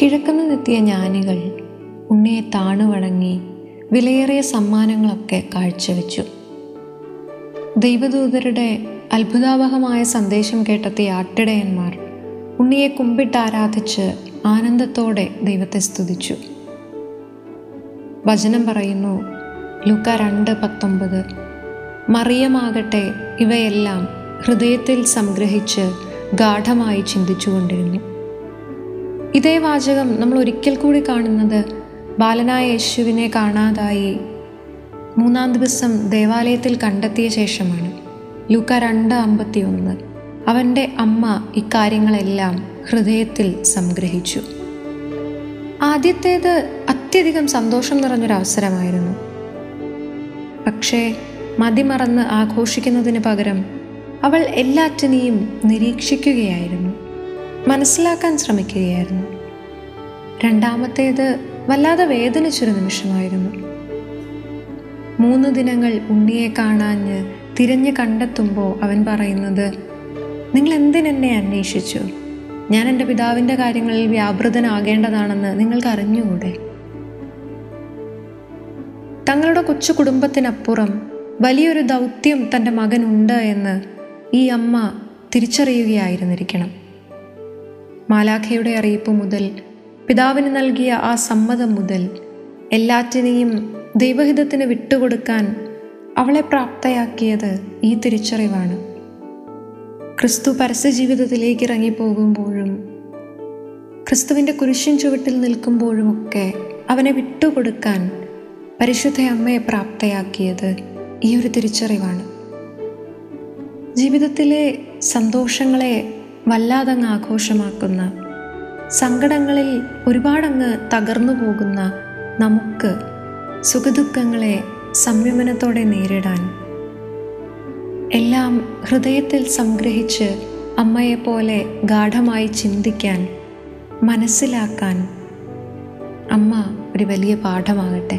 കിഴക്കുനിന്നെത്തിയ ജ്ഞാനികൾ ഉണ്ണിയെ താണുവണങ്ങി വിലയേറിയ സമ്മാനങ്ങളൊക്കെ കാഴ്ചവെച്ചു. ദൈവദൂതരുടെ അത്ഭുതാവഹമായ സന്ദേശം കേട്ടെത്തിയ ആട്ടിടയന്മാർ ഉണ്ണിയെ കുമ്പിട്ട് ആരാധിച്ച് ആനന്ദത്തോടെ ദൈവത്തെ സ്തുതിച്ചു. വചനം പറയുന്നു ലൂക്ക രണ്ട് പത്തൊമ്പത് മറിയമാകട്ടെ ഇവയെല്ലാം ഹൃദയത്തിൽ സംഗ്രഹിച്ച് ഗാഠമായി ചിന്തിച്ചുകൊണ്ടിരുന്നു. ഇതേ വാചകം നമ്മൾ ഒരിക്കൽ കൂടി കാണുന്നത് ബാലനായ യേശുവിനെ കാണാതായി മൂന്നാം ദിവസം ദേവാലയത്തിൽ കണ്ടെത്തിയ ശേഷമാണ്. ലൂക്ക രണ്ട് അമ്പത്തി ഒന്ന് അവന്റെ അമ്മ ഇക്കാര്യങ്ങളെല്ലാം ഹൃദയത്തിൽ സംഗ്രഹിച്ചു. ആദ്യത്തേത് അത്യധികം സന്തോഷം നിറഞ്ഞൊരവസരമായിരുന്നു. പക്ഷേ മതിമറന്ന് ആഘോഷിക്കുന്നതിന് പകരം അവൾ എല്ലാറ്റിനെയും നിരീക്ഷിക്കുകയായിരുന്നു. മനസ്സിലാക്കാൻ ശ്രമിക്കുകയായിരുന്നു. രണ്ടാമത്തേത് വല്ലാതെ വേദനിച്ചൊരു നിമിഷമായിരുന്നു. മൂന്ന് ദിനങ്ങൾ ഉണ്ണിയെ കാണാഞ്ഞ് തിരഞ്ഞു കണ്ടെത്തുമ്പോൾ അവൻ പറയുന്നത് നിങ്ങൾ എന്തിനെന്നെ അന്വേഷിച്ചു? ഞാൻ എന്റെ പിതാവിന്റെ കാര്യങ്ങളിൽ വ്യാപൃതനാകേണ്ടതാണെന്ന് നിങ്ങൾക്ക് അറിഞ്ഞുകൂടെ തങ്ങളുടെ കൊച്ചു കുടുംബത്തിനപ്പുറം വലിയൊരു ദൗത്യം തന്റെ മകനുണ്ട് എന്ന് ഈ അമ്മ തിരിച്ചറിയുകയായിരുന്നിരിക്കണം. മാലാഖയുടെ അറിയിപ്പ് മുതൽ പിതാവിന് നൽകിയ ആ സമ്മതം മുതൽ എല്ലാറ്റിനെയും ദൈവഹിതത്തിന് വിട്ടുകൊടുക്കാൻ അവളെ പ്രാപ്തയാക്കിയത് ഈ തിരിച്ചറിവാണ്. ക്രിസ്തു പരസ്യ ജീവിതത്തിലേക്ക് ഇറങ്ങിപ്പോകുമ്പോഴും ക്രിസ്തുവിന്റെ കുരിശിൻ ചുവട്ടിൽ നിൽക്കുമ്പോഴുമൊക്കെ അവനെ വിട്ടുകൊടുക്കാൻ പരിശുദ്ധ അമ്മയെ പ്രാപ്തയാക്കിയത് ഈ ഒരു തിരിച്ചറിവാണ്. ജീവിതത്തിലെ സന്തോഷങ്ങളെ വല്ലാതങ്ങ് ആഘോഷമാക്കുന്ന സങ്കടങ്ങളിൽ ഒരുപാടങ്ങ് തകർന്നു പോകുന്ന നമുക്ക് സുഖദുഃഖങ്ങളെ സംയമനത്തോടെ നേരിടാൻ എല്ലാം ഹൃദയത്തിൽ സംഗ്രഹിച്ച് അമ്മയെപ്പോലെ ഗാഠമായി ചിന്തിക്കാൻ മനസ്സിലാക്കാൻ അമ്മ ഒരു വലിയ പാഠമാകട്ടെ.